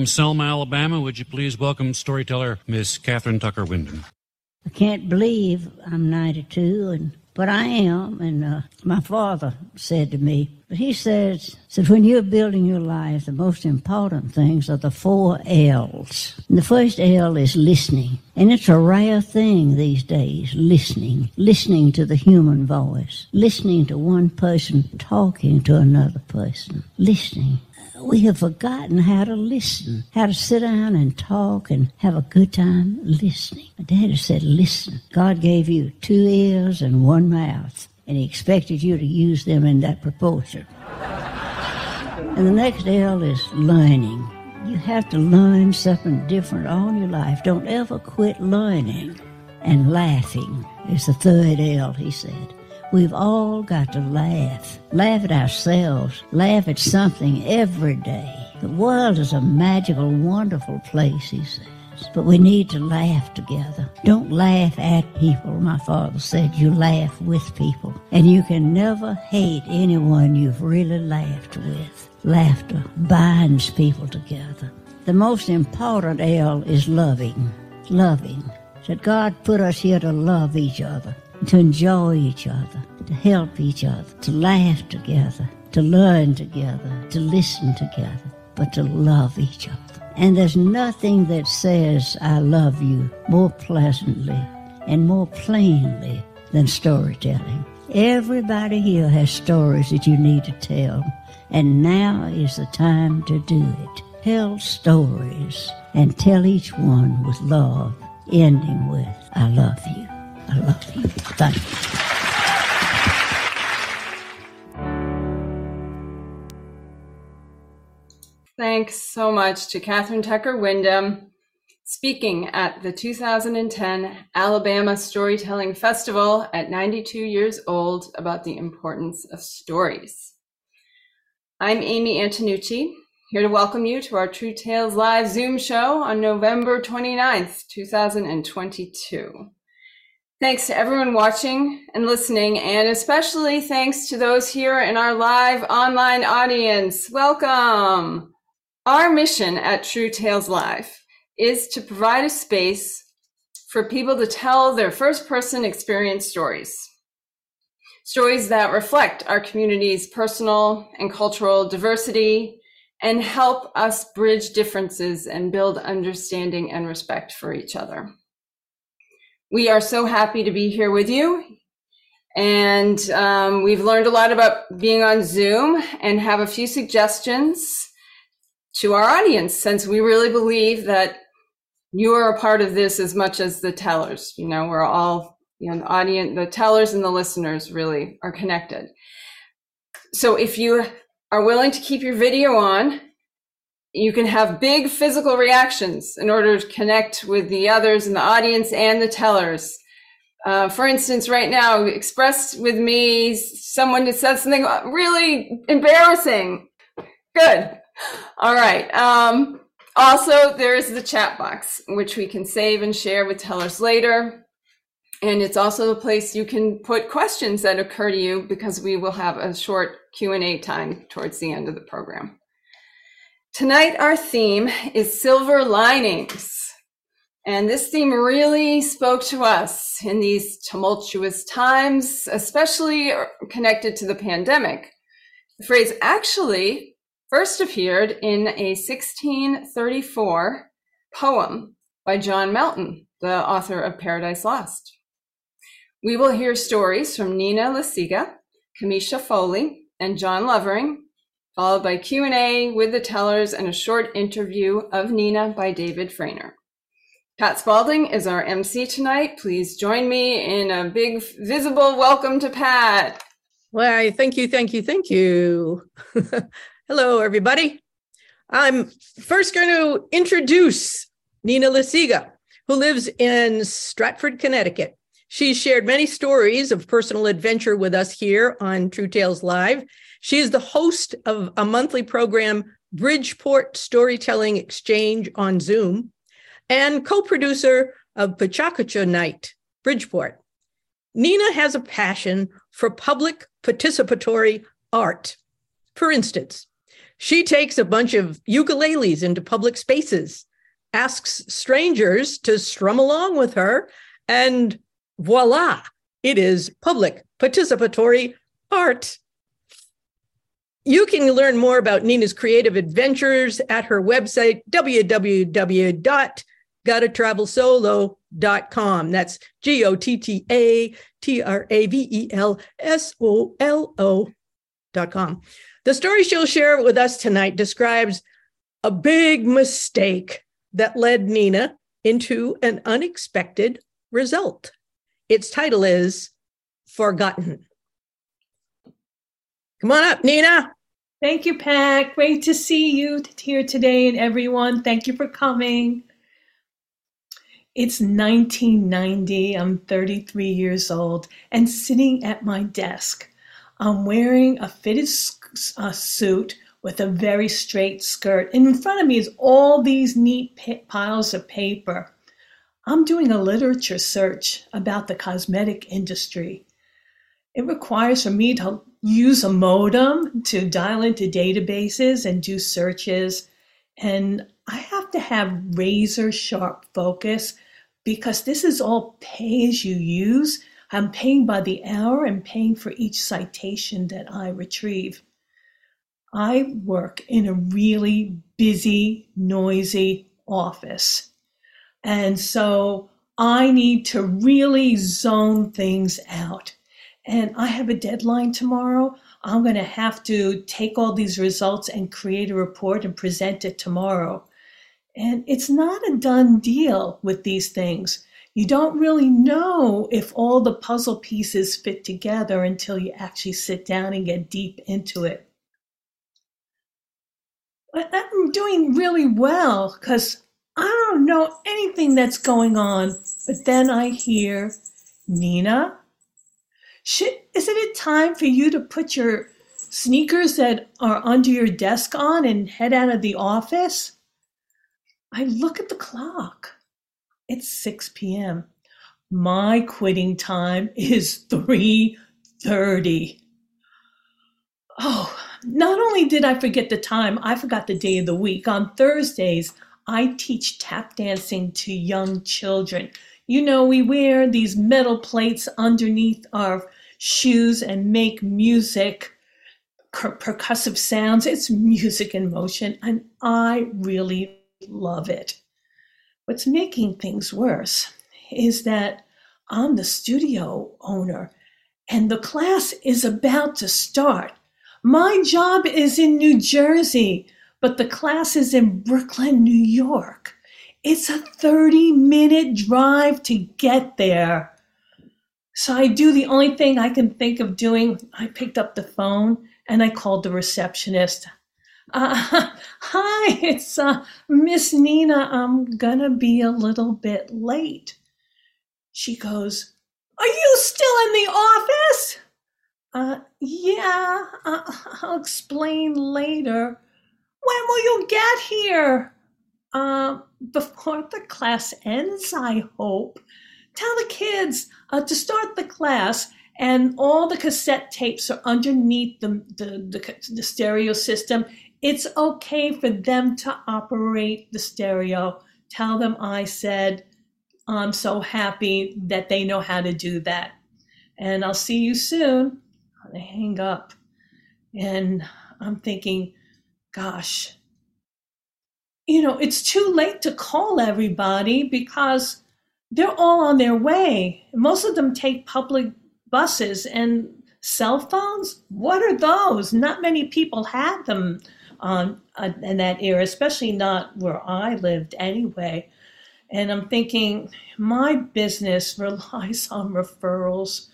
From Selma, Alabama, would you please welcome storyteller Miss Kathryn Tucker Windham? I can't believe I'm 92 and but I am, and uh, my father said to me, but he says, said when you're building your life, the most important things are the four L's. And the first L is listening. And it's a rare thing these days, listening. Listening to the human voice. Listening to one person talking to another person. Listening we have forgotten how to listen, how to sit down and talk and have a good time listening. My daddy said, listen. God gave you two ears and one mouth, and he expected you to use them in that proportion. and the next L is learning. You have to learn something different all your life. Don't ever quit learning. And laughing is the third L, he said. We've all got to laugh. Laugh at ourselves. Laugh at something every day. The world is a magical, wonderful place, he says. But we need to laugh together. Don't laugh at people. My father said you laugh with people. And you can never hate anyone you've really laughed with. Laughter binds people together. The most important L is loving. Loving. That God put us here to love each other to enjoy each other, to help each other, to laugh together, to learn together, to listen together, but to love each other. And there's nothing that says, I love you more pleasantly and more plainly than storytelling. Everybody here has stories that you need to tell, and now is the time to do it. Tell stories and tell each one with love, ending with, I love you. I love you. Thank you. Thanks so much to Kathryn Tucker Windham speaking at the 2010 Alabama Storytelling Festival at 92 years old about the importance of stories. I'm Amy Antonucci, here to welcome you to our True Tales Live Zoom show on November 29th, 2022. Thanks to everyone watching and listening, and especially thanks to those here in our live online audience. Welcome. Our mission at True Tales Live is to provide a space for people to tell their first person experience stories. Stories that reflect our community's personal and cultural diversity and help us bridge differences and build understanding and respect for each other. We are so happy to be here with you. And um, we've learned a lot about being on Zoom and have a few suggestions to our audience since we really believe that you are a part of this as much as the tellers. You know, we're all, you know, the audience, the tellers and the listeners really are connected. So if you are willing to keep your video on, you can have big physical reactions in order to connect with the others in the audience and the tellers. Uh, for instance, right now, expressed with me someone who said something really embarrassing. Good. All right. Um, also, there is the chat box, which we can save and share with tellers later. And it's also the place you can put questions that occur to you because we will have a short Q&A time towards the end of the program. Tonight, our theme is silver linings. And this theme really spoke to us in these tumultuous times, especially connected to the pandemic. The phrase actually first appeared in a 1634 poem by John Milton, the author of Paradise Lost. We will hear stories from Nina Lasiga, Kamisha Foley, and John Lovering followed by Q&A with the tellers and a short interview of Nina by David Frainer. Pat Spalding is our MC tonight. Please join me in a big visible welcome to Pat. Why, thank you, thank you, thank you. Hello, everybody. I'm first going to introduce Nina Lasiga, who lives in Stratford, Connecticut. She's shared many stories of personal adventure with us here on True Tales Live, she is the host of a monthly program, Bridgeport Storytelling Exchange on Zoom, and co producer of PechaKucha Night, Bridgeport. Nina has a passion for public participatory art. For instance, She takes a bunch of ukuleles into public spaces, asks strangers to strum along with her, and voila, it is public participatory art. You can learn more about Nina's creative adventures at her website, www.gottatravelsolo.com. That's G O T T A T R A V E L S O L O.com. The story she'll share with us tonight describes a big mistake that led Nina into an unexpected result. Its title is Forgotten. Come on up, Nina. Thank you, Pat. Great to see you here today and everyone. Thank you for coming. It's 1990. I'm 33 years old and sitting at my desk. I'm wearing a fitted uh, suit with a very straight skirt. And in front of me is all these neat piles of paper. I'm doing a literature search about the cosmetic industry. It requires for me to use a modem to dial into databases and do searches. And I have to have razor sharp focus because this is all pay as you use. I'm paying by the hour and paying for each citation that I retrieve. I work in a really busy, noisy office. And so I need to really zone things out and I have a deadline tomorrow. I'm going to have to take all these results and create a report and present it tomorrow. And it's not a done deal with these things. You don't really know if all the puzzle pieces fit together until you actually sit down and get deep into it. But I'm doing really well because I don't know anything that's going on. But then I hear, Nina, should, isn't it time for you to put your sneakers that are under your desk on and head out of the office? I look at the clock. It's 6 p.m. My quitting time is 3:30. Oh, not only did I forget the time, I forgot the day of the week. On Thursdays, I teach tap dancing to young children. You know, we wear these metal plates underneath our shoes and make music, percussive sounds. It's music in motion, and I really love it. What's making things worse is that I'm the studio owner and the class is about to start. My job is in New Jersey, but the class is in Brooklyn, New York. It's a 30 minute drive to get there. So I do the only thing I can think of doing. I picked up the phone and I called the receptionist. Uh, hi, it's uh, Miss Nina. I'm gonna be a little bit late. She goes, Are you still in the office? Uh, yeah, uh, I'll explain later. When will you get here? Uh, before the class ends, I hope. Tell the kids uh, to start the class, and all the cassette tapes are underneath the, the, the, the stereo system. It's okay for them to operate the stereo. Tell them I said, I'm so happy that they know how to do that. And I'll see you soon. I hang up. And I'm thinking, gosh, you know, it's too late to call everybody because they're all on their way. Most of them take public buses and cell phones. What are those? Not many people had them um, in that era, especially not where I lived anyway. And I'm thinking, my business relies on referrals.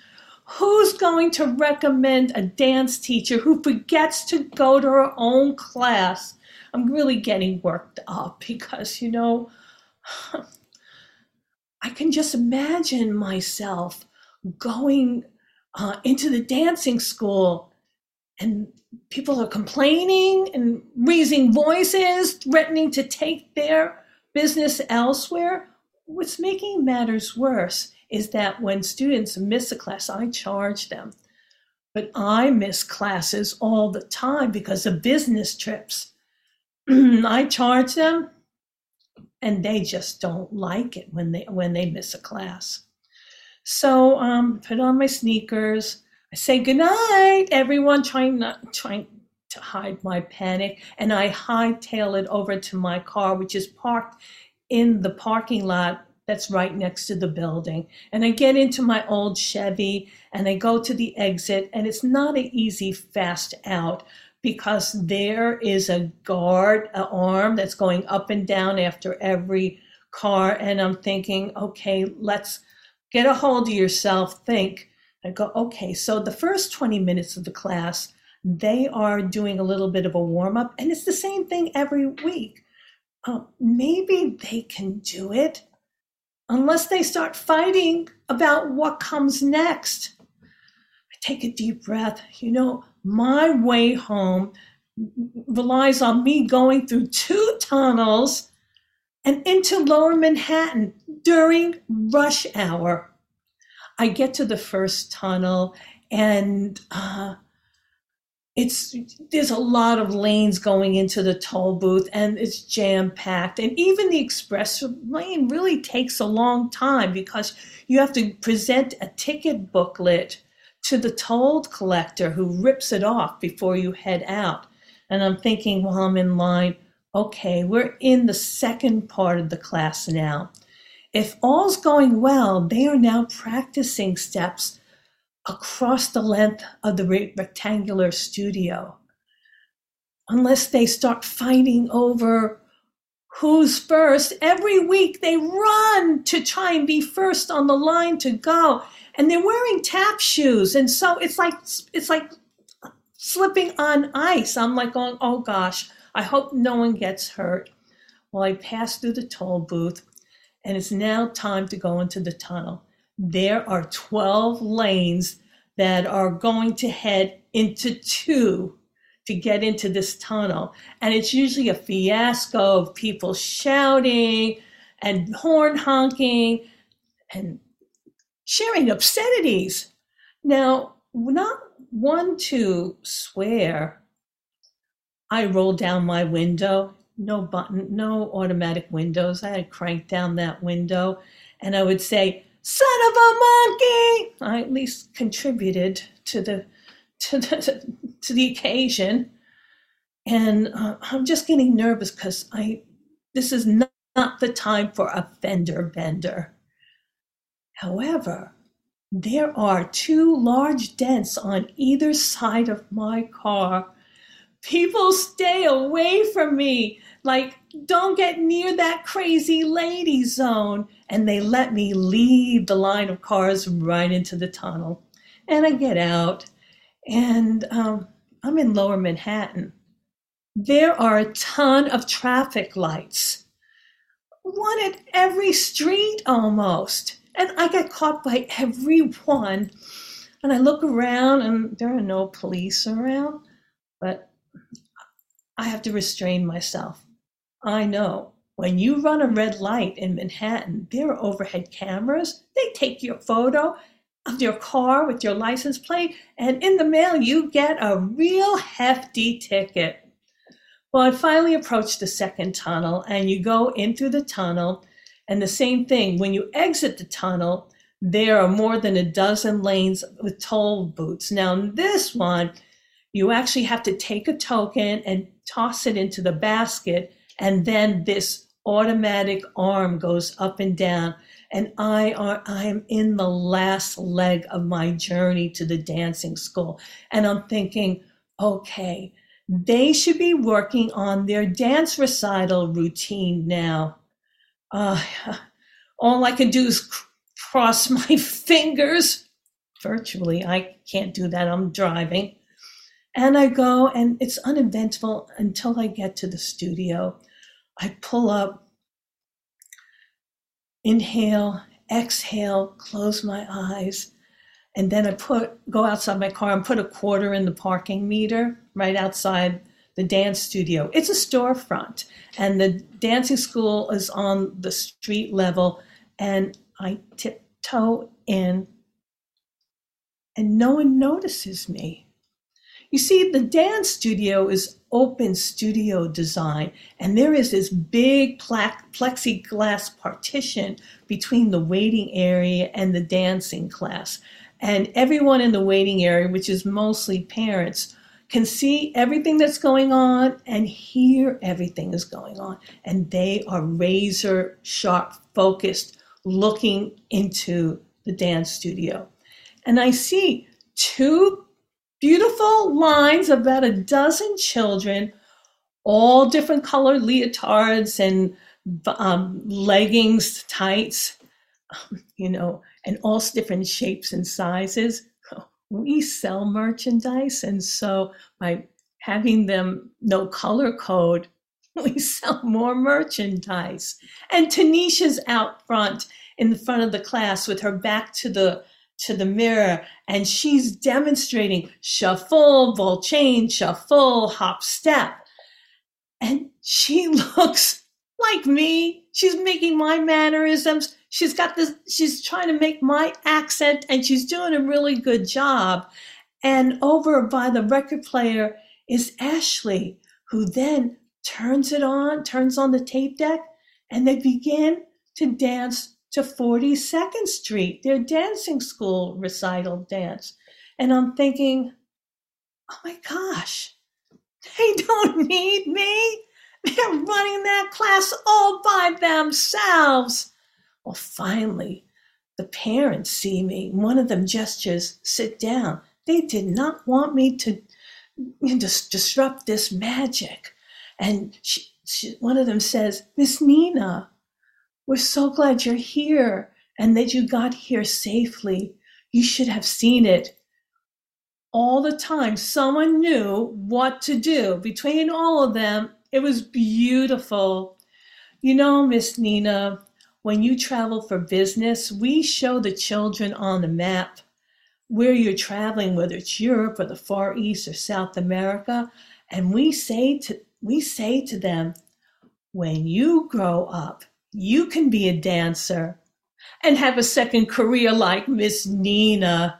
Who's going to recommend a dance teacher who forgets to go to her own class I'm really getting worked up because, you know, I can just imagine myself going uh, into the dancing school and people are complaining and raising voices, threatening to take their business elsewhere. What's making matters worse is that when students miss a class, I charge them. But I miss classes all the time because of business trips. I charge them and they just don't like it when they when they miss a class. So um put on my sneakers. Say goodnight, everyone trying not trying to hide my panic, and I hightail it over to my car, which is parked in the parking lot that's right next to the building. And I get into my old Chevy and I go to the exit, and it's not an easy fast out because there is a guard, an arm that's going up and down after every car. And I'm thinking, okay, let's get a hold of yourself, think. I go, okay, so the first 20 minutes of the class, they are doing a little bit of a warm up, and it's the same thing every week. Uh, maybe they can do it unless they start fighting about what comes next. I take a deep breath. You know, my way home relies on me going through two tunnels and into lower Manhattan during rush hour. I get to the first tunnel and uh, it's there's a lot of lanes going into the toll booth and it's jam packed and even the express lane really takes a long time because you have to present a ticket booklet to the toll collector who rips it off before you head out. And i'm thinking while i'm in line. Okay we're in the second part of the class now if all's going well they are now practicing steps across the length of the rectangular studio unless they start fighting over who's first. Every week they run to try and be first on the line to go. And they're wearing tap shoes. And so it's like it's like slipping on ice. I'm like going, oh gosh, I hope no one gets hurt. Well, I pass through the toll booth and it's now time to go into the tunnel there are 12 lanes that are going to head into two to get into this tunnel. And it's usually a fiasco of people shouting and horn honking and sharing obscenities. Now, not one to swear, I rolled down my window, no button, no automatic windows. I had cranked down that window and I would say, son of a monkey. I at least contributed to the to the to the occasion, and uh, I'm just getting nervous because I this is not, not the time for a fender bender. However, there are two large dents on either side of my car. People stay away from me. Like, don't get near that crazy lady zone and they let me leave the line of cars right into the tunnel. And I get out, and um, I'm in lower Manhattan. There are a ton of traffic lights, one at every street almost. And I get caught by every one. And I look around, and there are no police around, I have to restrain myself. I know when you run a red light in Manhattan, there are overhead cameras. They take your photo of your car with your license plate, and in the mail, you get a real hefty ticket. Well, I finally approached the second tunnel, and you go in through the tunnel, and the same thing when you exit the tunnel, there are more than a dozen lanes with toll booths. Now, in this one, you actually have to take a token and toss it into the basket, and then this automatic arm goes up and down. And I are I am in the last leg of my journey to the dancing school. And I'm thinking okay they should be working on their dance recital routine now. Uh, all I can do is cross my fingers. Virtually I can't do that. I'm driving and I go and it's uneventful until I get to the studio I pull up, inhale, exhale, close my eyes, and then I put go outside my car and put a quarter in the parking meter right outside the dance studio. It's a storefront, and the dancing school is on the street level, and I tiptoe in and no one notices me. You see, the dance studio is open studio design, and there is this big plexiglass partition between the waiting area and the dancing class. And everyone in the waiting area, which is mostly parents, can see everything that's going on and hear everything that's going on. And they are razor sharp focused looking into the dance studio. And I see two beautiful lines, about a dozen children, all different colored leotards and um, leggings, tights, you know, and all different shapes and sizes we sell merchandise. And so by having them no color code, we sell more merchandise. And Tanisha's out front in front of the class with her back to the to the mirror and she's demonstrating shuffle, ball change, shuffle, hop, step. And she looks like me. She's making my mannerisms. She's got this, she's trying to make my accent and she's doing a really good job. And over by the record player is Ashley, who then turns it on, turns on the tape deck, and they begin to dance to 42nd Street, their dancing school recital dance. And I'm thinking, oh my gosh, they don't need me. They're running that class all by themselves. Well, finally, the parents see me. One of them gestures, sit down. They did not want me to you know, dis- disrupt this magic. And she, she, one of them says, Miss Nina, we're so glad you're here and that you got here safely. You should have seen it. All the time, someone knew what to do. Between all of them, it was beautiful. You know, Miss Nina, when you travel for business, we show the children on the map where you're traveling, whether it's Europe or the Far East or South America, and we say to we say to them, when you grow up, you can be a dancer and have a second career like Miss Nina.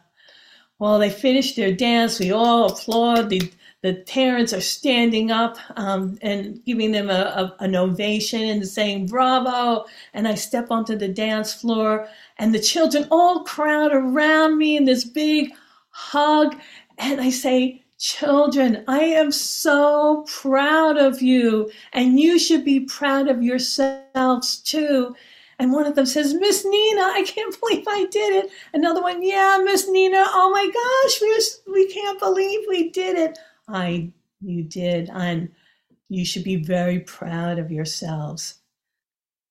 While they finish their dance, we all applaud. The the parents are standing up um, and giving them a, a, an ovation and saying bravo. And i step onto the dance floor and the children all crowd around me in this big hug. And i say children i am so proud of you and you should be proud of yourselves too and one of them says, Miss Nina, I can't believe I did it. Another one, yeah, Miss Nina, oh my gosh, we, we can't believe we did it. I you did, and you should be very proud of yourselves.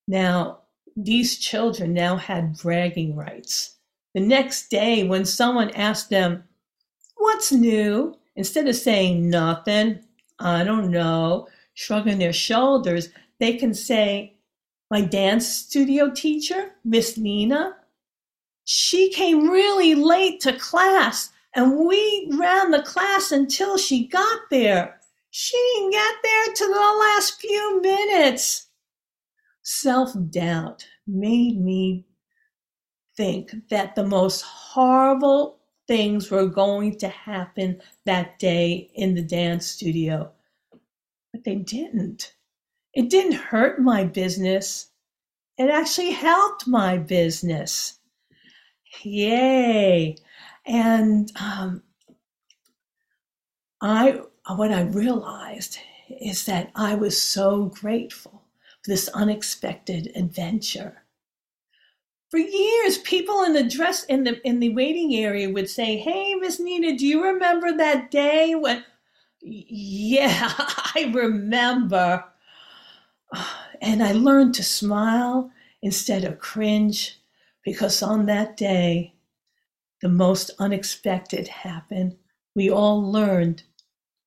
Now, these children now had bragging rights. The next day, when someone asked them, What's new? Instead of saying nothing, I don't know, shrugging their shoulders, they can say, My dance studio teacher, Miss Nina, she came really late to class and we ran the class until she got there. She didn't get there till the last few minutes. Self doubt made me think that the most horrible things were going to happen that day in the dance studio. But they didn't. It didn't hurt my business. It actually helped my business. Yay. And um, I, what I realized is that I was so grateful for this unexpected adventure. For years, people in the dress in the in the waiting area would say, "Hey, Miss Nina, do you remember that day when?" Yeah, I remember. And I learned to smile instead of cringe because on that day, the most unexpected happened. We all learned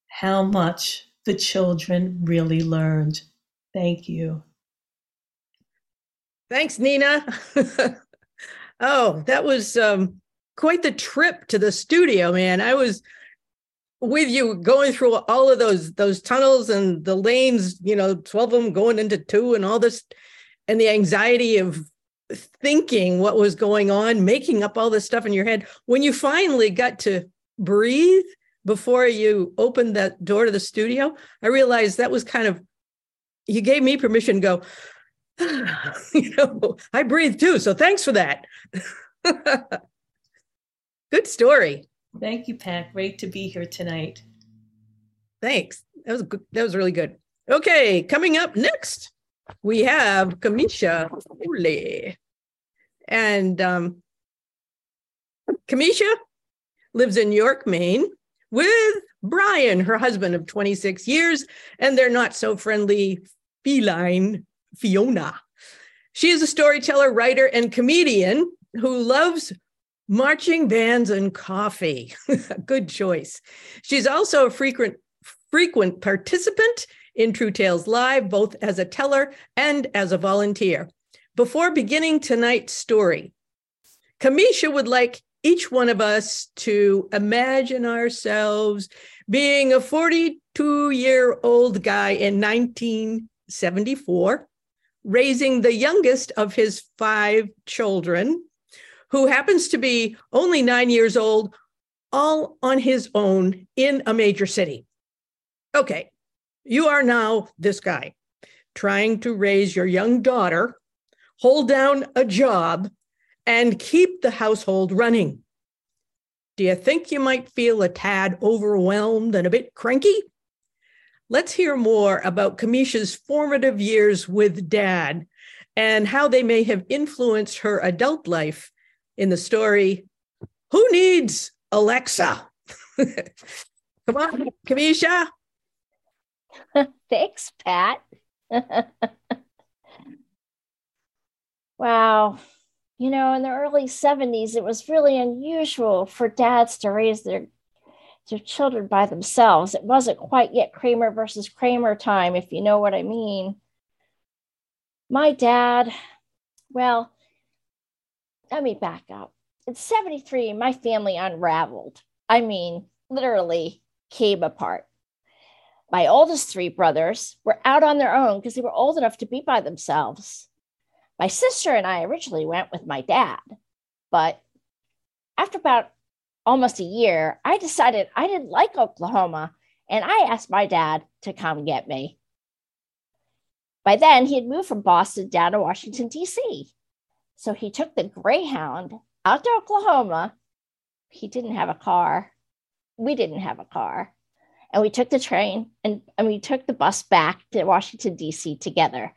how much the children really learned. Thank you. Thanks, Nina. oh, that was um, quite the trip to the studio, man. I was with you going through all of those those tunnels and the lanes, you know, 12 of them going into two and all this and the anxiety of thinking what was going on, making up all this stuff in your head. When you finally got to breathe before you opened that door to the studio, I realized that was kind of, you gave me permission to go, you know, I breathe too. So thanks for that. Good story. Thank you, Pat. Great to be here tonight. Thanks. That was good. That was really good. Okay, coming up next, we have Kamisha Foley. And um, Kamisha lives in York, Maine, with Brian, her husband of 26 years, and their not so friendly feline, Fiona. She is a storyteller, writer, and comedian who loves marching bands and coffee. Good choice. She's also a frequent frequent participant in True Tales Live, both as a teller and as a volunteer. Before beginning tonight's story, Kamisha would like each one of us to imagine ourselves being a 42 year old guy in 1974, raising the youngest of his five children, who happens to be only nine years old, all on his own in a major city. Okay, you are now this guy trying to raise your young daughter, hold down a job, and keep the household running. Do you think you might feel a tad overwhelmed and a bit cranky? Let's hear more about Kamisha's formative years with dad and how they may have influenced her adult life in the story Who Needs Alexa? Come on, Kamisha. Thanks, Pat. wow. You know, in the early 70s, it was really unusual for dads to raise their their children by themselves. It wasn't quite yet Kramer versus Kramer time, if you know what I mean. My dad, well, let me back up. In 73, my family unraveled. I mean, literally came apart my oldest three brothers were out on their own because they were old enough to be by themselves. My sister and I originally went with my dad, but after about almost a year, I decided I didn't like Oklahoma and I asked my dad to come get me. By then, he had moved from Boston down to Washington, D.C. So he took the Greyhound out to Oklahoma. He didn't have a car. We didn't have a car and we took the train and, and we took the bus back to Washington, D.C. together,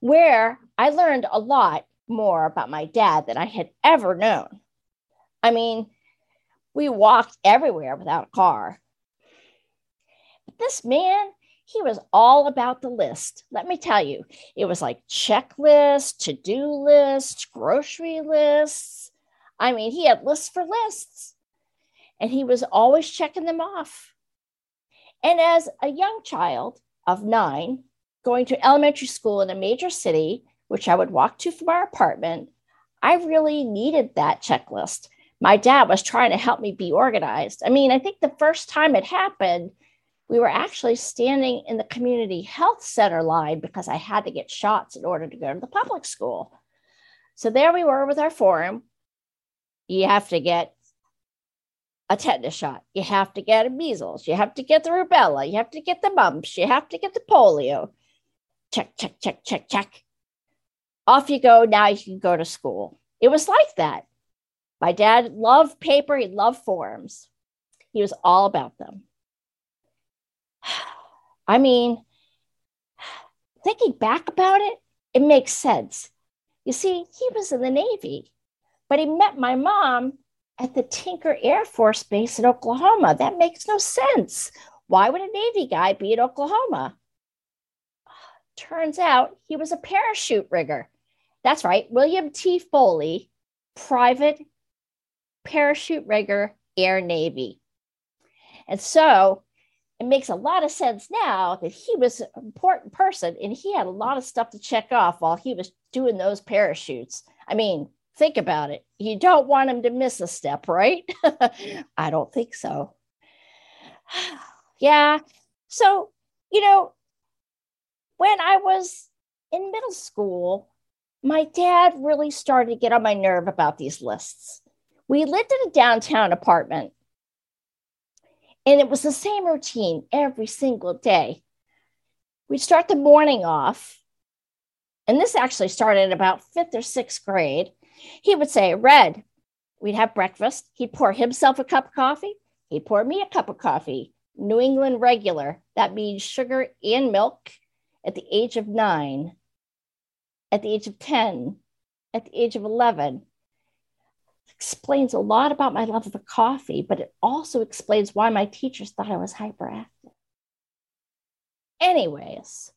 where I learned a lot more about my dad than I had ever known. I mean, we walked everywhere without a car. But this man, he was all about the list. Let me tell you, it was like checklists, to do lists, grocery lists. I mean, he had lists for lists, and he was always checking them off. And as a young child of nine, going to elementary school in a major city, which I would walk to from our apartment, I really needed that checklist. My dad was trying to help me be organized. I mean, I think the first time it happened, we were actually standing in the community health center line because I had to get shots in order to go to the public school. So there we were with our form. You have to get a tetanus shot. You have to get a measles. You have to get the rubella. You have to get the mumps. You have to get the polio. Check, check, check, check, check. Off you go. Now you can go to school. It was like that. My dad loved paper. He loved forms. He was all about them. I mean, thinking back about it, it makes sense. You see, he was in the Navy, but he met my mom at the Tinker Air Force Base in Oklahoma. That makes no sense. Why would a Navy guy be in Oklahoma? Turns out he was a parachute rigger. That's right, William T. Foley, private parachute rigger, Air Navy. And so it makes a lot of sense now that he was an important person and he had a lot of stuff to check off while he was doing those parachutes. I mean, Think about it. You don't want him to miss a step, right? I don't think so. yeah. So, you know, when I was in middle school, my dad really started to get on my nerve about these lists. We lived in a downtown apartment, and it was the same routine every single day. We'd start the morning off, and this actually started about fifth or sixth grade. He would say, Red, we'd have breakfast. He'd pour himself a cup of coffee. He'd pour me a cup of coffee. New England regular. That means sugar and milk at the age of nine, at the age of 10, at the age of 11. Explains a lot about my love of coffee, but it also explains why my teachers thought I was hyperactive. Anyways,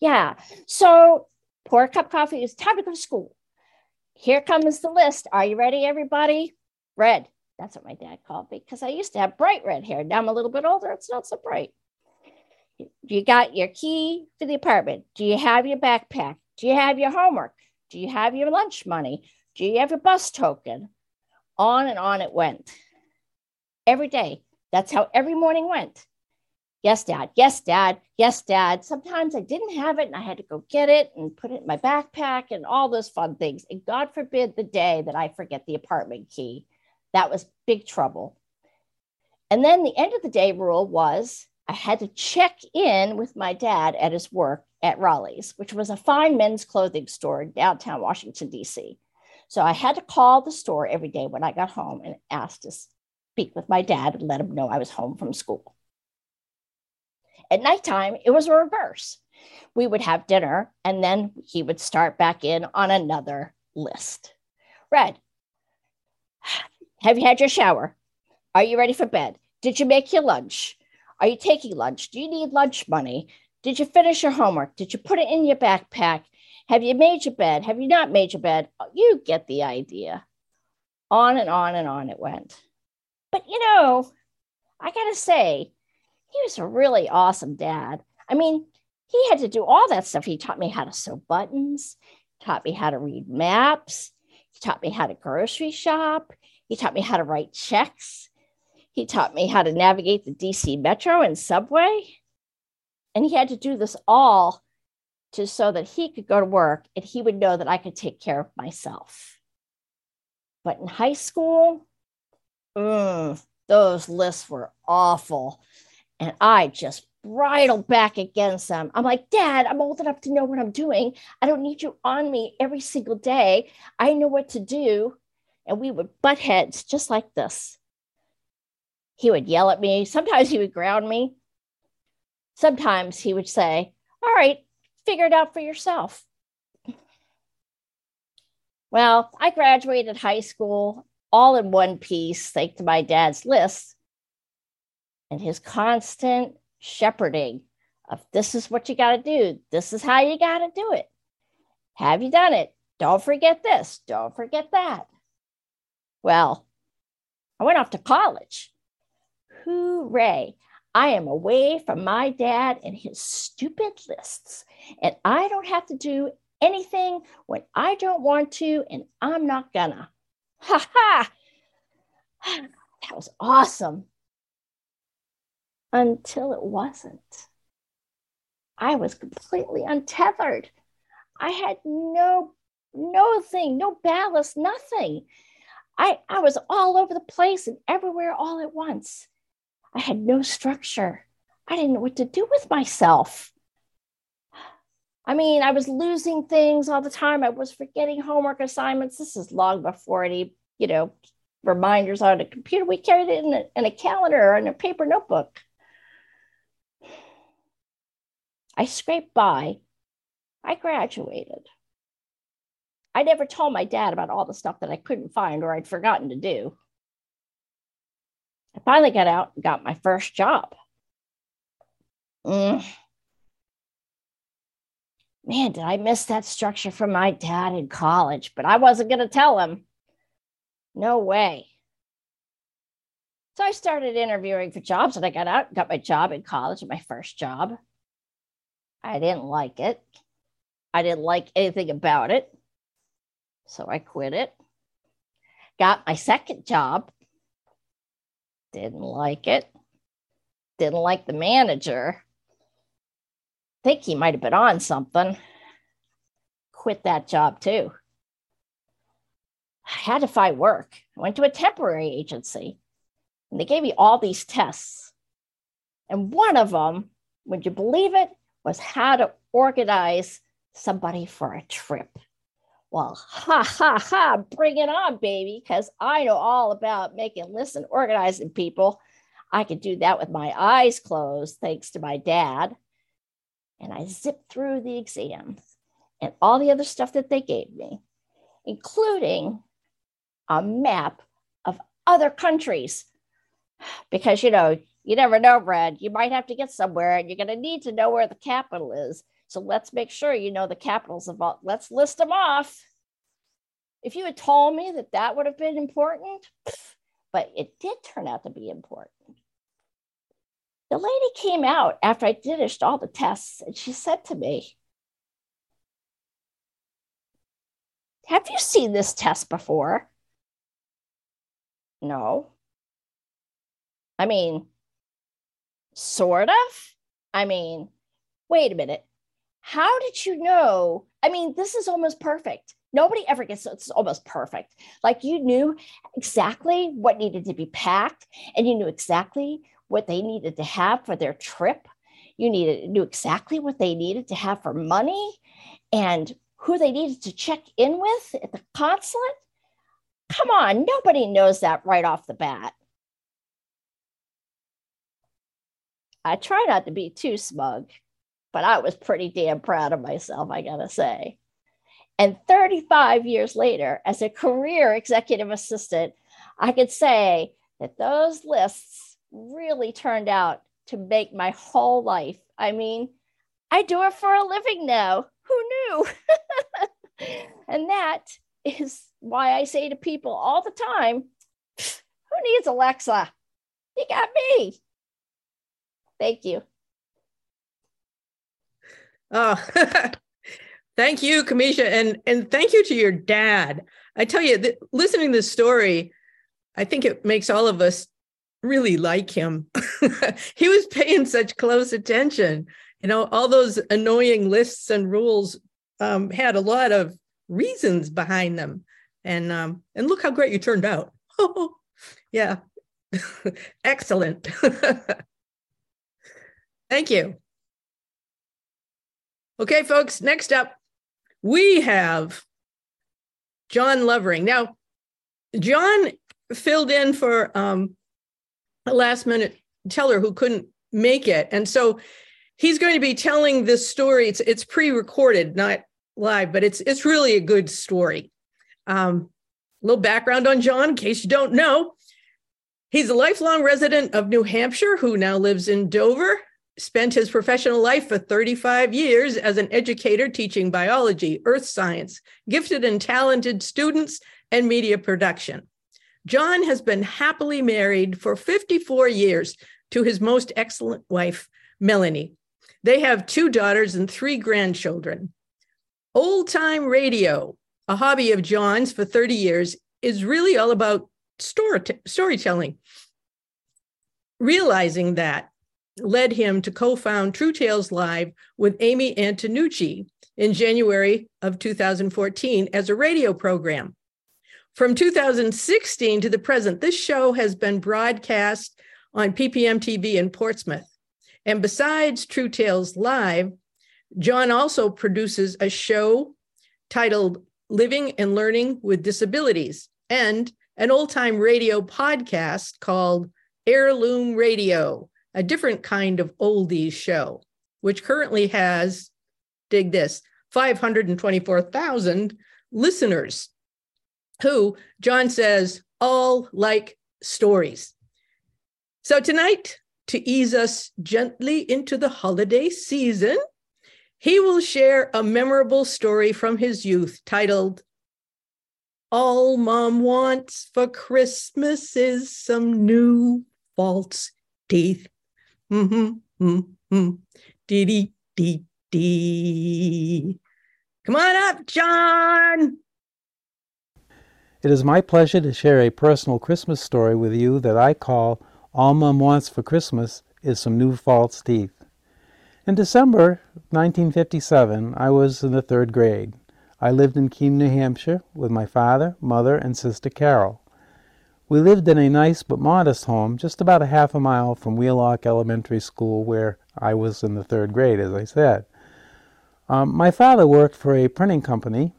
yeah. So pour a cup of coffee. It's time to go to school. Here comes the list. Are you ready, everybody? Red. That's what my dad called me because I used to have bright red hair. Now I'm a little bit older. It's not so bright. You got your key for the apartment. Do you have your backpack? Do you have your homework? Do you have your lunch money? Do you have your bus token? On and on it went. Every day. That's how every morning went. Yes, dad. Yes, dad. Yes, dad. Sometimes I didn't have it and I had to go get it and put it in my backpack and all those fun things. And God forbid the day that I forget the apartment key. That was big trouble. And then the end of the day rule was I had to check in with my dad at his work at Raleigh's, which was a fine men's clothing store in downtown Washington, D.C. So I had to call the store every day when I got home and ask to speak with my dad and let him know I was home from school. At nighttime, it was a reverse. We would have dinner and then he would start back in on another list. Red, have you had your shower? Are you ready for bed? Did you make your lunch? Are you taking lunch? Do you need lunch money? Did you finish your homework? Did you put it in your backpack? Have you made your bed? Have you not made your bed? You get the idea. On and on and on it went. But you know, I gotta say, he was a really awesome dad. I mean, he had to do all that stuff. He taught me how to sew buttons, taught me how to read maps, he taught me how to grocery shop, he taught me how to write checks, he taught me how to navigate the DC Metro and subway. And he had to do this all to so that he could go to work and he would know that I could take care of myself. But in high school, mm, those lists were awful. And I just bridled back against them. I'm like, Dad, I'm old enough to know what I'm doing. I don't need you on me every single day. I know what to do. And we would butt heads just like this. He would yell at me. Sometimes he would ground me. Sometimes he would say, All right, figure it out for yourself. Well, I graduated high school all in one piece, thanks to my dad's list and his constant shepherding of this is what you got to do, this is how you got to do it. Have you done it? Don't forget this, don't forget that. Well, I went off to college Hooray! I am away from my dad and his stupid lists, and I don't have to do anything when I don't want to, and I'm not gonna. Ha ha! That was awesome. Until it wasn't. I was completely untethered. I had no, no thing, no ballast, nothing. I, I was all over the place and everywhere all at once. I had no structure. I didn't know what to do with myself. I mean, I was losing things all the time. I was forgetting homework assignments. This is long before any, you know, reminders on a computer. We carried it in a, in a calendar or in a paper notebook. I scraped by. I graduated. I never told my dad about all the stuff that I couldn't find or I'd forgotten to do. I finally got out and got my first job. Mm. Man, did I miss that structure from my dad in college, but I wasn't going to tell him. No way. So I started interviewing for jobs and I got out, got my job in college, my first job. I didn't like it. I didn't like anything about it. So I quit it. Got my second job didn't like it. Didn't like the manager. Think he might have been on something. quit that job too. I had to find work. I went to a temporary agency and they gave me all these tests. And one of them, would you believe it, was how to organize somebody for a trip. Well, ha ha ha, bring it on, baby, because I know all about making lists and organizing people. I could do that with my eyes closed, thanks to my dad. And I zipped through the exams and all the other stuff that they gave me, including a map of other countries. Because, you know, you never know, Brad. You might have to get somewhere and you're going to need to know where the capital is. So let's make sure you know the capitals of all. Let's list them off. If you had told me that that would have been important, but it did turn out to be important. The lady came out after I finished all the tests and she said to me, Have you seen this test before? No. I mean, sort of. I mean, wait a minute. How did you know? I mean, this is almost perfect. Nobody ever gets it's almost perfect. Like you knew exactly what needed to be packed, and you knew exactly what they needed to have for their trip. You needed knew exactly what they needed to have for money and who they needed to check in with at the consulate. Come on, nobody knows that right off the bat. I try not to be too smug, but I was pretty damn proud of myself, I gotta say. And 35 years later, as a career executive assistant, I could say that those lists really turned out to make my whole life. I mean, I do it for a living now. Who knew? and that is why I say to people all the time who needs Alexa? You got me. Thank you. Oh, thank you, Kamisha, and and thank you to your dad. I tell you, th- listening to this story, I think it makes all of us really like him. he was paying such close attention. You know, all those annoying lists and rules um, had a lot of reasons behind them, and um, and look how great you turned out. yeah, excellent. Thank you. Okay, folks, next up, we have John Lovering. Now, John filled in for um, a last minute teller who couldn't make it. And so he's going to be telling this story. It's, it's pre recorded, not live, but it's, it's really a good story. Um, a little background on John, in case you don't know. He's a lifelong resident of New Hampshire who now lives in Dover spent his professional life for 35 years as an educator teaching biology, earth science, gifted and talented students, and media production. John has been happily married for 54 years to his most excellent wife, Melanie. They have two daughters and three grandchildren. Old time radio, a hobby of John's for 30 years, is really all about story- storytelling. Realizing that led him to co-found True Tales Live with Amy Antonucci in January of 2014 as a radio program. From 2016 to the present, this show has been broadcast on PPM TV in Portsmouth. And besides True Tales Live, John also produces a show titled Living and Learning with Disabilities and an old time radio podcast called Heirloom Radio a different kind of oldies show, which currently has, dig this, 524,000 listeners who, John says, all like stories. So tonight, to ease us gently into the holiday season, he will share a memorable story from his youth titled All Mom Wants for Christmas is Some New False Teeth. Mm-hmm. Mm-hmm. Dee dee dee dee. Come on up, John. It is my pleasure to share a personal Christmas story with you that I call All Mom Wants for Christmas is Some New False Teeth. In December 1957, I was in the third grade. I lived in Keene, New Hampshire with my father, mother, and sister Carol. We lived in a nice but modest home just about a half a mile from Wheelock Elementary School, where I was in the third grade, as I said. Um, my father worked for a printing company.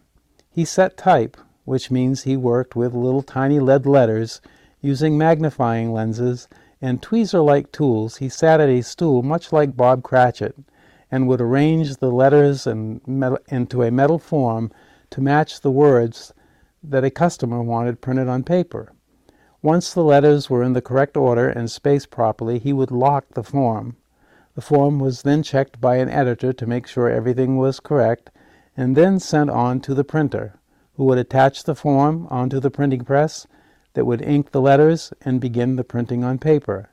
He set type, which means he worked with little tiny lead letters using magnifying lenses and tweezer like tools. He sat at a stool much like Bob Cratchit and would arrange the letters into a metal form to match the words that a customer wanted printed on paper. Once the letters were in the correct order and spaced properly, he would lock the form. The form was then checked by an editor to make sure everything was correct, and then sent on to the printer, who would attach the form onto the printing press that would ink the letters and begin the printing on paper.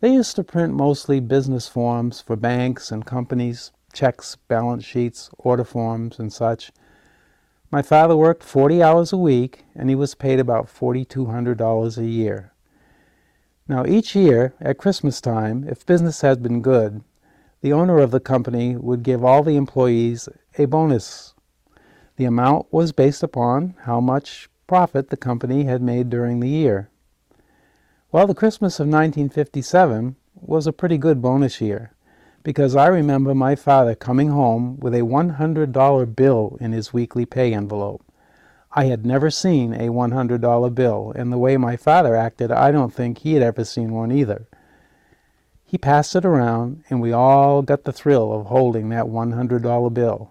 They used to print mostly business forms for banks and companies, checks, balance sheets, order forms, and such. My father worked 40 hours a week and he was paid about $4,200 a year. Now, each year at Christmas time, if business had been good, the owner of the company would give all the employees a bonus. The amount was based upon how much profit the company had made during the year. Well, the Christmas of 1957 was a pretty good bonus year because I remember my father coming home with a $100 bill in his weekly pay envelope. I had never seen a $100 bill, and the way my father acted, I don't think he had ever seen one either. He passed it around, and we all got the thrill of holding that $100 bill.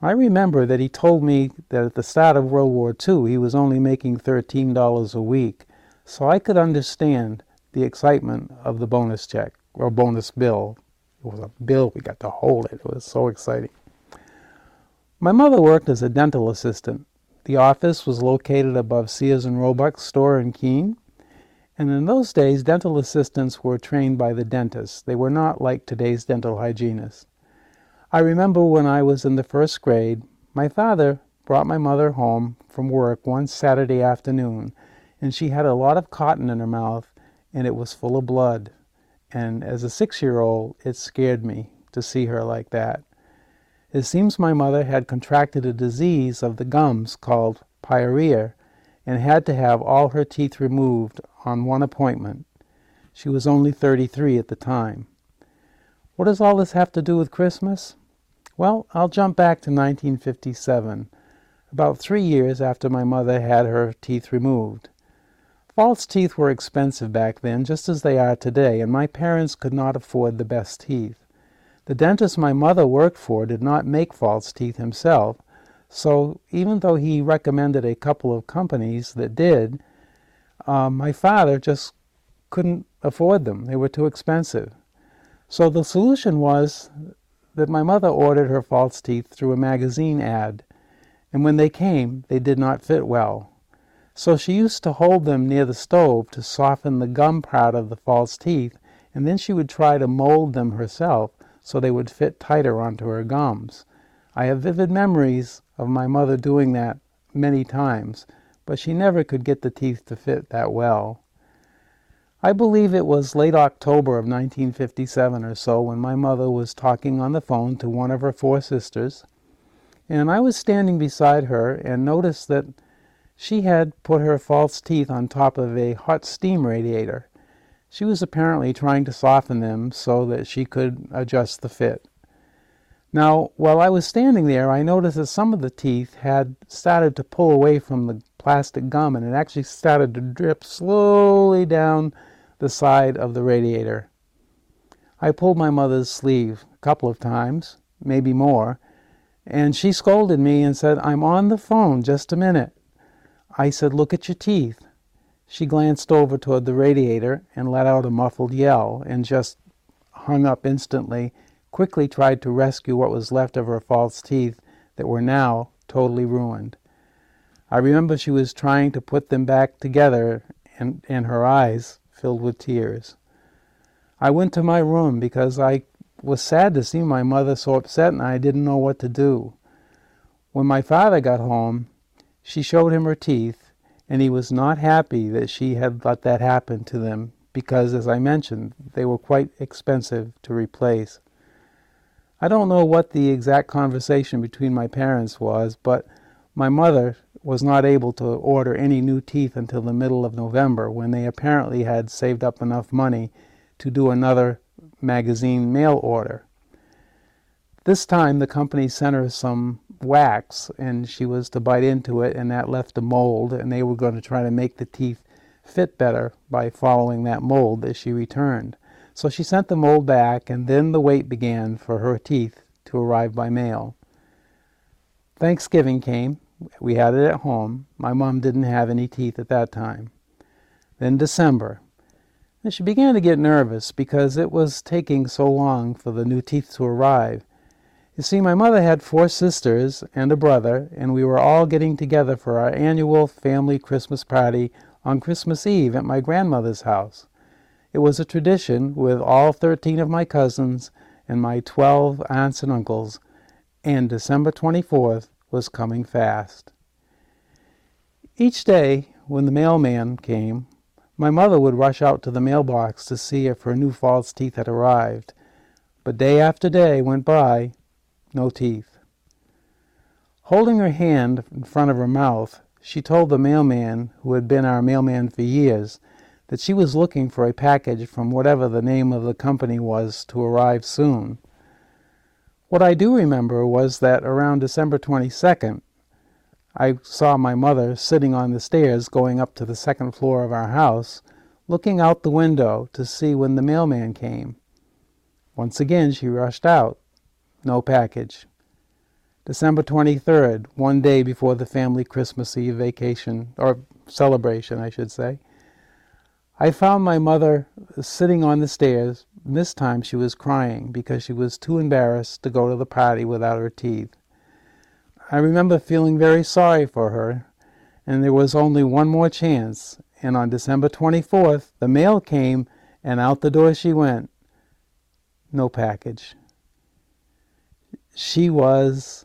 I remember that he told me that at the start of World War II he was only making $13 a week, so I could understand the excitement of the bonus check or bonus bill it was a bill. We got to hold it. It was so exciting. My mother worked as a dental assistant. The office was located above Sears and Roebuck's store in Keene. And in those days, dental assistants were trained by the dentist. They were not like today's dental hygienists. I remember when I was in the first grade, my father brought my mother home from work one Saturday afternoon, and she had a lot of cotton in her mouth, and it was full of blood. And as a six year old, it scared me to see her like that. It seems my mother had contracted a disease of the gums called pyorrhea and had to have all her teeth removed on one appointment. She was only 33 at the time. What does all this have to do with Christmas? Well, I'll jump back to 1957, about three years after my mother had her teeth removed. False teeth were expensive back then, just as they are today, and my parents could not afford the best teeth. The dentist my mother worked for did not make false teeth himself, so even though he recommended a couple of companies that did, uh, my father just couldn't afford them. They were too expensive. So the solution was that my mother ordered her false teeth through a magazine ad, and when they came, they did not fit well. So she used to hold them near the stove to soften the gum part of the false teeth, and then she would try to mold them herself so they would fit tighter onto her gums. I have vivid memories of my mother doing that many times, but she never could get the teeth to fit that well. I believe it was late October of 1957 or so when my mother was talking on the phone to one of her four sisters, and I was standing beside her and noticed that she had put her false teeth on top of a hot steam radiator. She was apparently trying to soften them so that she could adjust the fit. Now, while I was standing there, I noticed that some of the teeth had started to pull away from the plastic gum and it actually started to drip slowly down the side of the radiator. I pulled my mother's sleeve a couple of times, maybe more, and she scolded me and said, I'm on the phone, just a minute. I said, Look at your teeth. She glanced over toward the radiator and let out a muffled yell and just hung up instantly, quickly tried to rescue what was left of her false teeth that were now totally ruined. I remember she was trying to put them back together and, and her eyes filled with tears. I went to my room because I was sad to see my mother so upset and I didn't know what to do. When my father got home, she showed him her teeth, and he was not happy that she had let that happen to them because, as I mentioned, they were quite expensive to replace. I don't know what the exact conversation between my parents was, but my mother was not able to order any new teeth until the middle of November when they apparently had saved up enough money to do another magazine mail order. This time the company sent her some wax and she was to bite into it and that left a mold and they were going to try to make the teeth fit better by following that mold that she returned. So she sent the mold back and then the wait began for her teeth to arrive by mail. Thanksgiving came. We had it at home. My mom didn't have any teeth at that time. Then December. And she began to get nervous because it was taking so long for the new teeth to arrive. You see, my mother had four sisters and a brother, and we were all getting together for our annual family Christmas party on Christmas Eve at my grandmother's house. It was a tradition with all 13 of my cousins and my 12 aunts and uncles, and December 24th was coming fast. Each day, when the mailman came, my mother would rush out to the mailbox to see if her new false teeth had arrived. But day after day went by, no teeth. Holding her hand in front of her mouth, she told the mailman, who had been our mailman for years, that she was looking for a package from whatever the name of the company was to arrive soon. What I do remember was that around December 22nd, I saw my mother sitting on the stairs going up to the second floor of our house, looking out the window to see when the mailman came. Once again she rushed out. No package. December 23rd, one day before the family Christmas Eve vacation, or celebration, I should say. I found my mother sitting on the stairs. This time she was crying because she was too embarrassed to go to the party without her teeth. I remember feeling very sorry for her, and there was only one more chance. And on December 24th, the mail came, and out the door she went. No package she was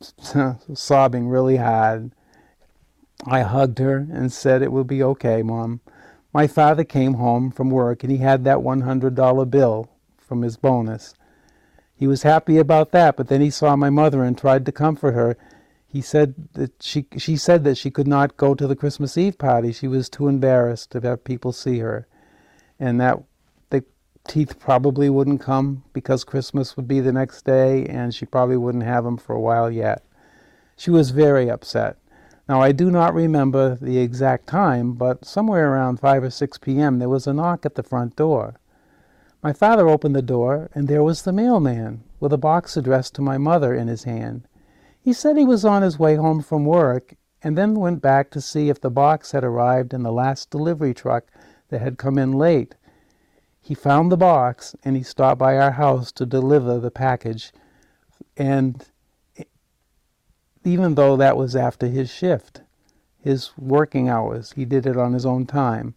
sobbing really hard. I hugged her and said it would be okay, Mom. My father came home from work and he had that $100 bill from his bonus. He was happy about that, but then he saw my mother and tried to comfort her. He said that she she said that she could not go to the Christmas Eve party. She was too embarrassed to have people see her. And that teeth probably wouldn't come because Christmas would be the next day and she probably wouldn't have them for a while yet. She was very upset. Now, I do not remember the exact time, but somewhere around 5 or 6 p.m., there was a knock at the front door. My father opened the door, and there was the mailman with a box addressed to my mother in his hand. He said he was on his way home from work and then went back to see if the box had arrived in the last delivery truck that had come in late. He found the box and he stopped by our house to deliver the package. And even though that was after his shift, his working hours, he did it on his own time.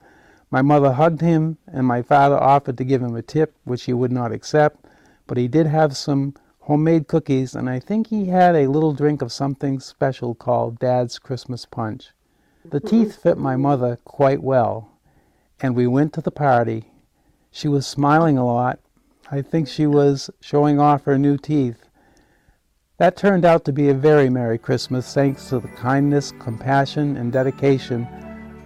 My mother hugged him, and my father offered to give him a tip, which he would not accept, but he did have some homemade cookies, and I think he had a little drink of something special called Dad's Christmas Punch. The teeth fit my mother quite well, and we went to the party she was smiling a lot. I think she was showing off her new teeth. That turned out to be a very Merry Christmas thanks to the kindness, compassion, and dedication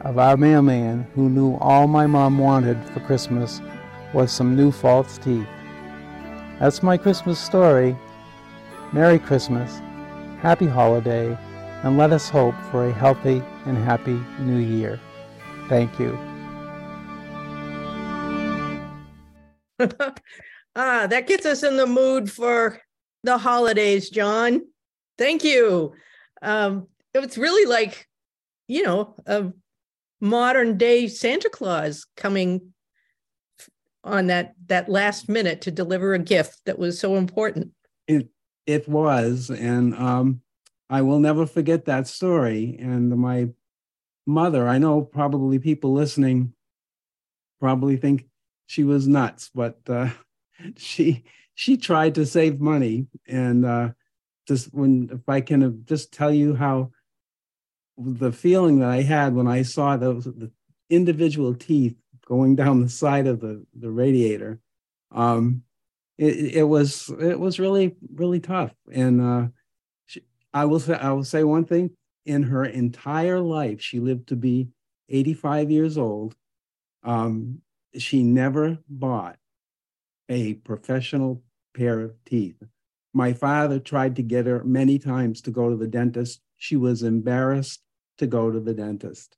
of our mailman who knew all my mom wanted for Christmas was some new false teeth. That's my Christmas story. Merry Christmas, Happy Holiday, and let us hope for a healthy and happy New Year. Thank you. ah, that gets us in the mood for the holidays, John. Thank you. Um, it's really like, you know, a modern day Santa Claus coming on that that last minute to deliver a gift that was so important. It it was, and um, I will never forget that story. And my mother, I know probably people listening probably think she was nuts, but uh, she she tried to save money. And uh, just when if I can just tell you how the feeling that I had when I saw those the individual teeth going down the side of the the radiator. Um, it, it was it was really really tough. And uh, she, I will say I will say one thing: in her entire life, she lived to be 85 years old. Um, she never bought a professional pair of teeth. My father tried to get her many times to go to the dentist. She was embarrassed to go to the dentist.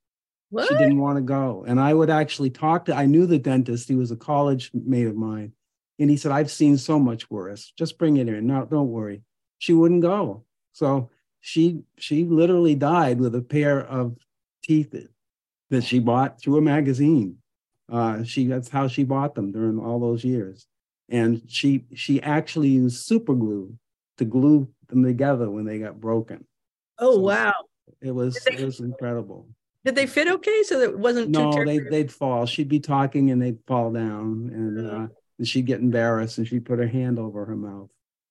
What? She didn't want to go. And I would actually talk to, I knew the dentist. He was a college mate of mine. And he said, I've seen so much worse. Just bring it in. No, don't worry. She wouldn't go. So she she literally died with a pair of teeth that she bought through a magazine. Uh, she that's how she bought them during all those years. And she she actually used super glue to glue them together when they got broken. Oh So- wow! It was they- it was incredible. Did they fit okay? So that it wasn't No, they they'd fall. She'd be talking and they'd fall down, and uh, and she'd get embarrassed and she'd put her hand over her mouth.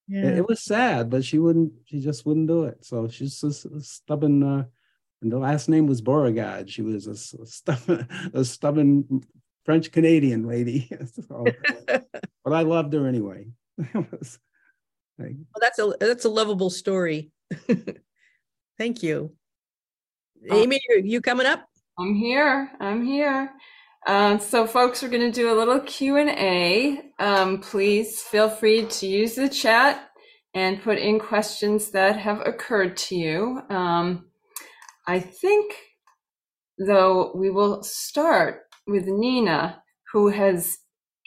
It, Yeah. it was sad, but she wouldn't. She just wouldn't do it. So she's just a stubborn. Uh, and the last name was Beauregard. She was a, a stubborn, a stubborn French Canadian lady. So- but I loved her anyway. Was like, Well, that's a that's a lovable story. Thank you. Uh, Amy, you, you coming up? I'm here. I'm here. Um, so, folks, we're going to do a little Q and A. Um, please feel free to use the chat and put in questions that have occurred to you. Um, I think, though, we will start with Nina, who has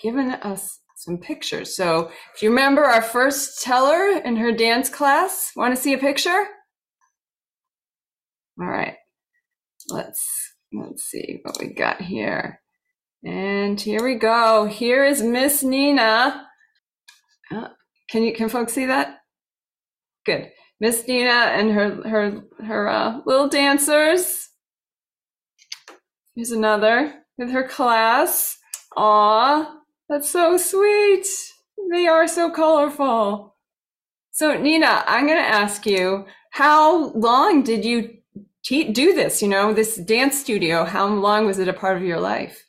given us some pictures. So, if you remember our first teller in her dance class, want to see a picture? All right. Let's let's see what we got here. And here we go. Here is miss nina. Uh, can you can folks see that? Good. Miss nina and her her her uh, little dancers. Here's another with her class. Aw, that's so sweet. They are so colorful. So nina i'm going to ask you how long did you te- do this you know this dance studio? How long was it a part of your life?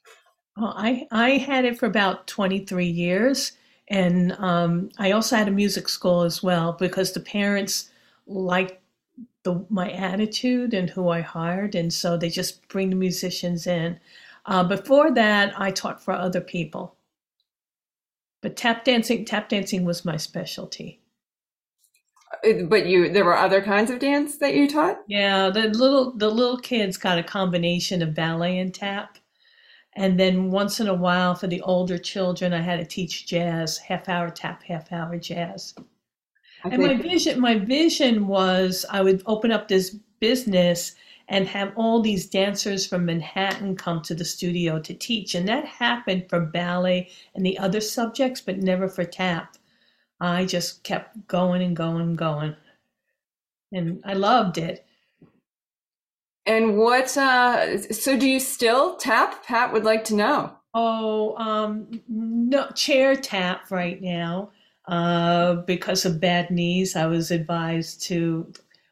Well, I I had it for about 23 years, and um, I also had a music school as well because the parents liked the my attitude and who I hired, and so they just bring the musicians in. Uh, before that, I taught for other people, but tap dancing tap dancing was my specialty. Uh, but you there were other kinds of dance that you taught Yeah, the little the little kids got a combination of ballet and tap. And then once in a while for the older children, I had to teach jazz, half hour tap, half hour jazz. I And my vision my vision was I would open up this business and have all these dancers from Manhattan come to the studio to teach. And that happened for ballet and the other subjects, but never for tap. I just kept going and going and going. And I loved it. and what uh so do you still tap pat would like to know Oh, um, no chair tap right now. Uh, because of bad knees, I was advised to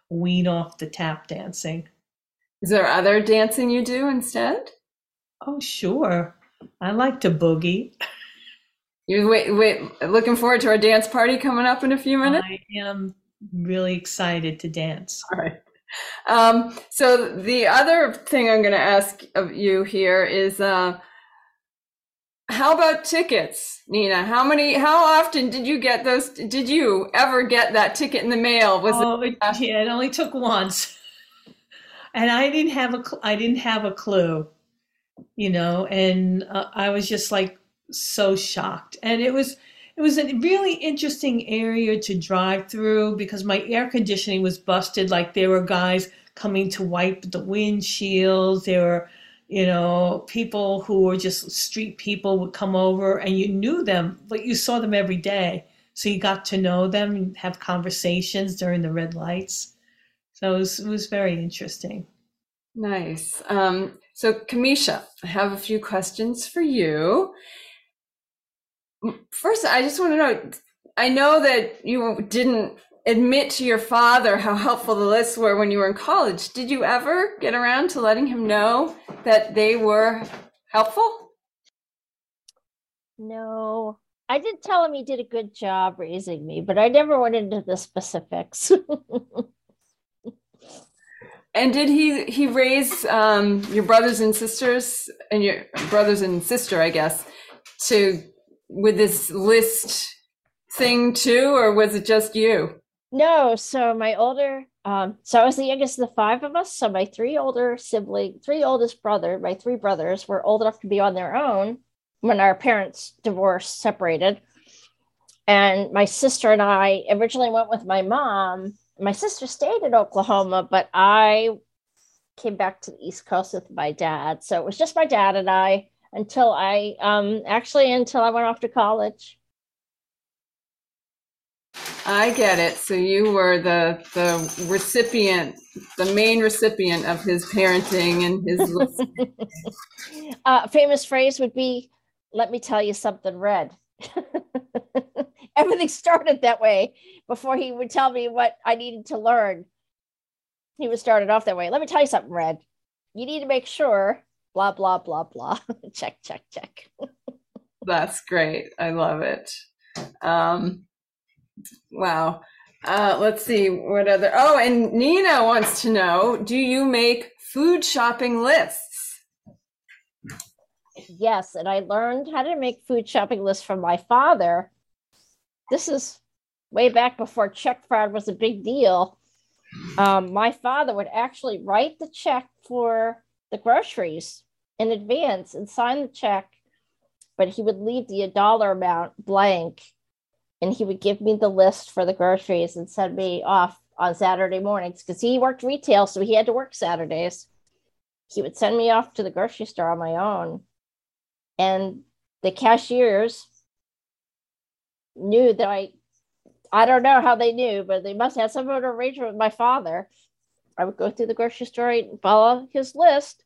wean off the tap dancing. Is there other dancing you do instead Oh, sure. I like to boogie. you wait wait looking forward to our dance party coming up in a few minutes I am really excited to dance. All right. Um, so the other thing I'm going to ask of you here is, uh, how about tickets, Nina? How many? How often did you get those? Did you ever get that ticket in the mail? Was oh, it, yeah, it only took once, and I didn't have a I didn't have a clue, you know, and uh, I was just like so shocked, and it was it was a really interesting area to drive through because my air conditioning was busted. Like there were guys coming to wipe the windshields. There were, you know, people who were just street people would come over and you knew them, but you saw them every day. So you got to know them have conversations during the red lights. So it was, it was very interesting. nice? Um, so Kamisha, I have a few questions for you. First, I just want to know. I know that you didn't admit to your father how helpful the lists were when you were in college. Did you ever get around to letting him know that they were helpful? No, I did tell him he did a good job raising me, but I never went into the specifics. And did he he raise um, your brothers and sisters and your brothers and sister, I guess, to with this list thing too, or was it just you? no, so my older, um, so I was the youngest of the five of us. So my three older sibling, three oldest brother, my three brothers were old enough to be on their own when our parents divorced, separated. And my sister and I originally went with my mom. My sister stayed in Oklahoma, but I came back to the East Coast with my dad. So it was just my dad and I until I um actually until I went off to college. I get it. So you were the the recipient, the main recipient of his parenting and his uh, famous phrase would be, "Let me tell you something, Red." Everything started that way before he would tell me what I needed to learn. He was started off that way. Let me tell you something, Red. You need to make sure. Blah blah blah blah. check check check. That's great. I love it. Um, wow. Uh, let's see what other. Oh, and Nina wants to know: Do you make food shopping lists? Yes, and I learned how to make food shopping lists from my father. This is way back before check fraud was a big deal. Um, my father would actually write the check for the groceries in advance and sign the check, but he would leave the dollar amount blank and he would give me the list for the groceries and send me off on Saturday mornings because he worked retail, so he had to work Saturdays. He would send me off to the grocery store on my own and the cashiers knew that I I don't know how they knew, but they must have some sort of arrangement with my father. I would go through the grocery store and follow his list,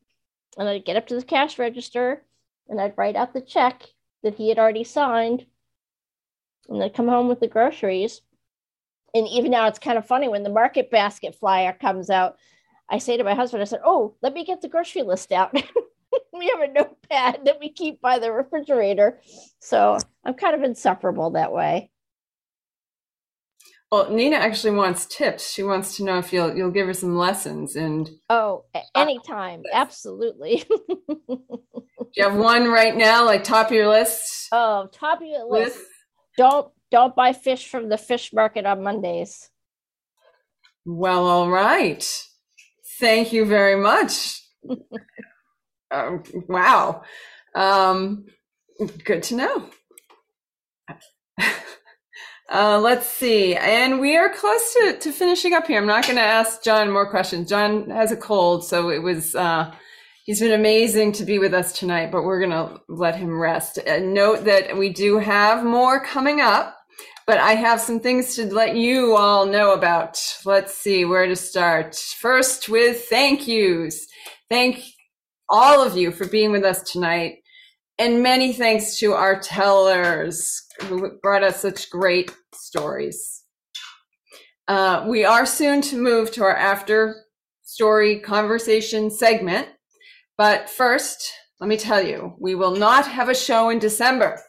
and I'd get up to the cash register and I'd write out the check that he had already signed, and I'd come home with the groceries. And even now, it's kind of funny when the market basket flyer comes out. I say to my husband, I said, "Oh, let me get the grocery list out." we have a notepad that we keep by the refrigerator. So I'm kind of insufferable that way. Well, Nina actually wants tips. She wants to know if you'll you'll give her some lessons. And Oh, a- uh, anytime. Absolutely. do you have one right now, like top of your list? oh, top of your list. List? Don't don't buy fish from the fish market on Mondays. Well, all right. Thank you very much. Um, wow. Um, good to know. Uh, let's see. And we are close to, to finishing up here. I'm not going to ask John more questions. John has a cold, so it was, uh, he's been amazing to be with us tonight, but we're going to let him rest. And note that we do have more coming up, but I have some things to let you all know about. Let's see where to start. First, with thank yous. Thank all of you for being with us tonight. And many thanks to our tellers who brought us such great stories. Uh, we are soon to move to our after story conversation segment. But first, let me tell you, we will not have a show in December.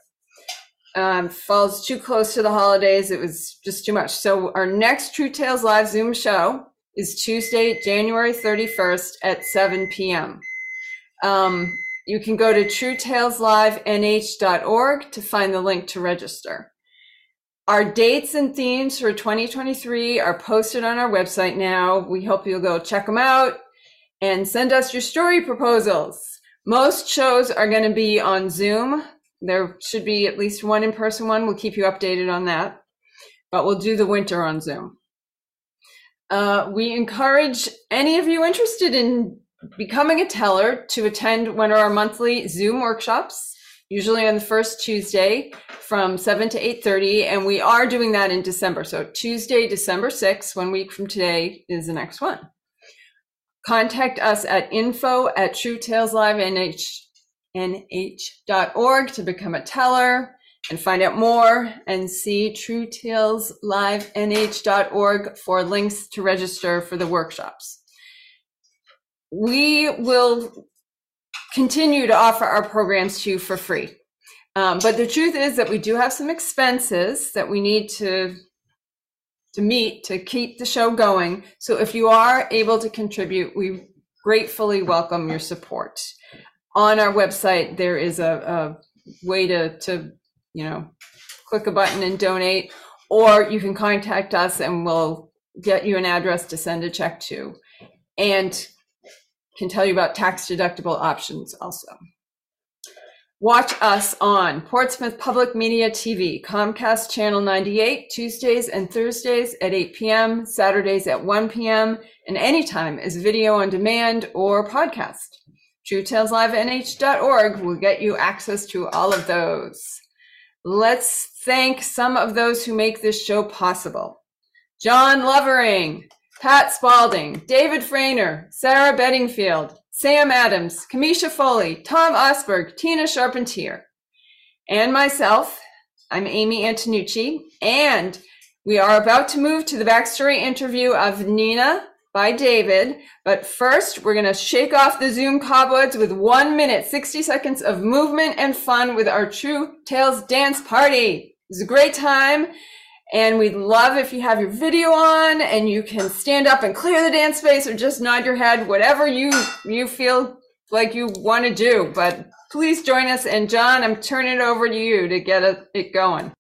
Um, falls too close to the holidays. It was just too much. So our next True Tales Live Zoom show is Tuesday, January 31st at 7 p.m. Um, you can go to truetaleslivenh.org to find the link to register. Our dates and themes for 2023 are posted on our website now. We hope you'll go check them out and send us your story proposals. Most shows are going to be on Zoom. There should be at least one in person one. We'll keep you updated on that. But we'll do the winter on Zoom. Uh, we encourage any of you interested in becoming a teller to attend one of our monthly Zoom workshops, usually on the first Tuesday from 7 to 8:30 and we are doing that in December. So Tuesday, December 6th, one week from today is the next one. Contact us at info at truetaleslivenh.org to become a teller and find out more and see truetaleslivenh.org for links to register for the workshops we will continue to offer our programs to you for free. Um, but the truth is that we do have some expenses that we need to to meet to keep the show going. So if you are able to contribute, we gratefully welcome your support. On our website, there is a, a way to to you know click a button and donate, or you can contact us and we'll get you an address to send a check to, and can tell you about tax deductible options also. Watch us on Portsmouth Public Media TV, Comcast Channel 98, Tuesdays and Thursdays at 8 p.m., Saturdays at 1 p.m., and anytime as video on demand or podcast. TrueTalesLiveNH.org will get you access to all of those. Let's thank some of those who make this show possible. John Lovering, Pat Spalding, David Frainer, Sarah Bedingfield, Sam Adams, Kamisha Foley, Tom Osberg, Tina Charpentier, and myself. I'm Amy Antonucci, and we are about to move to the backstory interview of Nina by David. But first, we're going to shake off the Zoom cobwebs with one minute, 60 seconds of movement and fun with our True Tales dance party. It's a great time. And we'd love if you have your video on and you can stand up and clear the dance space or just nod your head, whatever you, you feel like you want to do. But please join us. And John, I'm turning it over to you to get it going.